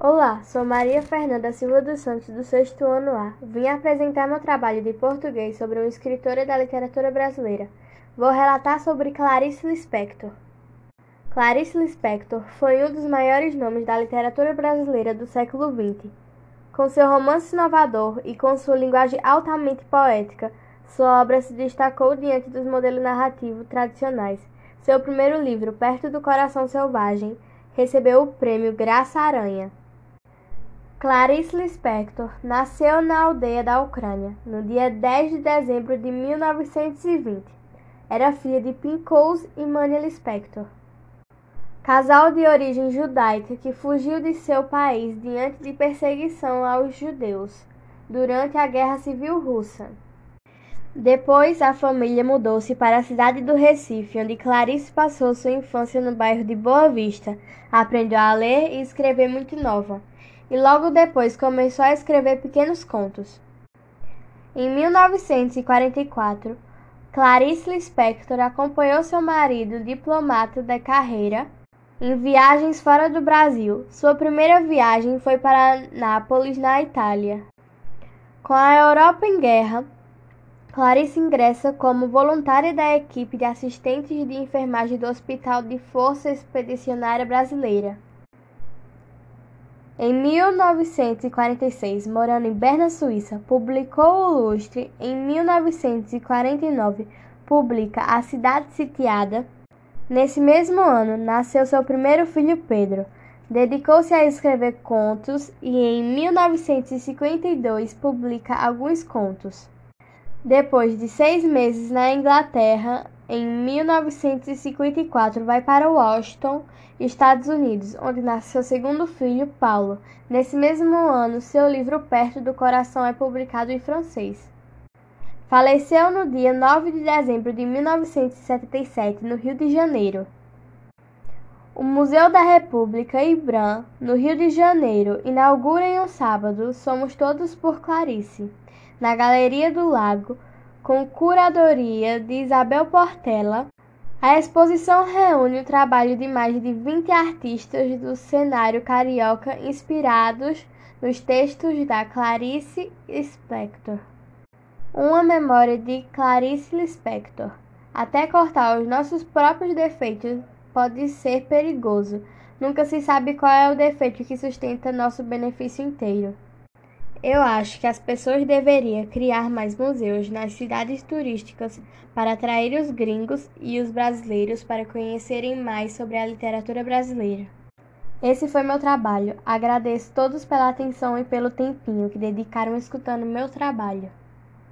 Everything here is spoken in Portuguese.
Olá, sou Maria Fernanda Silva dos Santos, do sexto ano A. Vim apresentar meu trabalho de português sobre uma escritora da literatura brasileira. Vou relatar sobre Clarice Lispector. Clarice Lispector foi um dos maiores nomes da literatura brasileira do século XX. Com seu romance inovador e com sua linguagem altamente poética, sua obra se destacou diante dos modelos narrativos tradicionais. Seu primeiro livro, Perto do Coração Selvagem, recebeu o prêmio Graça Aranha. Clarice Lispector nasceu na aldeia da Ucrânia, no dia 10 de dezembro de 1920. Era filha de Pinkous e Mania Lispector, casal de origem judaica que fugiu de seu país diante de perseguição aos judeus durante a Guerra Civil Russa. Depois, a família mudou-se para a cidade do Recife, onde Clarice passou sua infância no bairro de Boa Vista. Aprendeu a ler e escrever muito nova e logo depois começou a escrever pequenos contos. Em 1944, Clarice Lispector acompanhou seu marido, diplomata de carreira, em viagens fora do Brasil. Sua primeira viagem foi para Nápoles, na Itália. Com a Europa em guerra, Clarice ingressa como voluntária da equipe de assistentes de enfermagem do Hospital de Força Expedicionária Brasileira. Em 1946, morando em Berna, Suíça, publicou O Lustre. Em 1949, publica A Cidade Sitiada. Nesse mesmo ano, nasceu seu primeiro filho Pedro. Dedicou-se a escrever contos e em 1952 publica alguns contos. Depois de seis meses na Inglaterra, em 1954 vai para Washington, Estados Unidos, onde nasce seu segundo filho, Paulo. Nesse mesmo ano, seu livro Perto do Coração é publicado em francês. Faleceu no dia 9 de dezembro de 1977, no Rio de Janeiro. O Museu da República Ibram, no Rio de Janeiro, inaugura em um sábado Somos Todos por Clarice na Galeria do Lago, com curadoria de Isabel Portela. A exposição reúne o trabalho de mais de 20 artistas do cenário carioca inspirados nos textos da Clarice Lispector. Uma memória de Clarice Lispector. Até cortar os nossos próprios defeitos pode ser perigoso. Nunca se sabe qual é o defeito que sustenta nosso benefício inteiro. Eu acho que as pessoas deveriam criar mais museus nas cidades turísticas para atrair os gringos e os brasileiros para conhecerem mais sobre a literatura brasileira. Esse foi meu trabalho. Agradeço todos pela atenção e pelo tempinho que dedicaram escutando meu trabalho.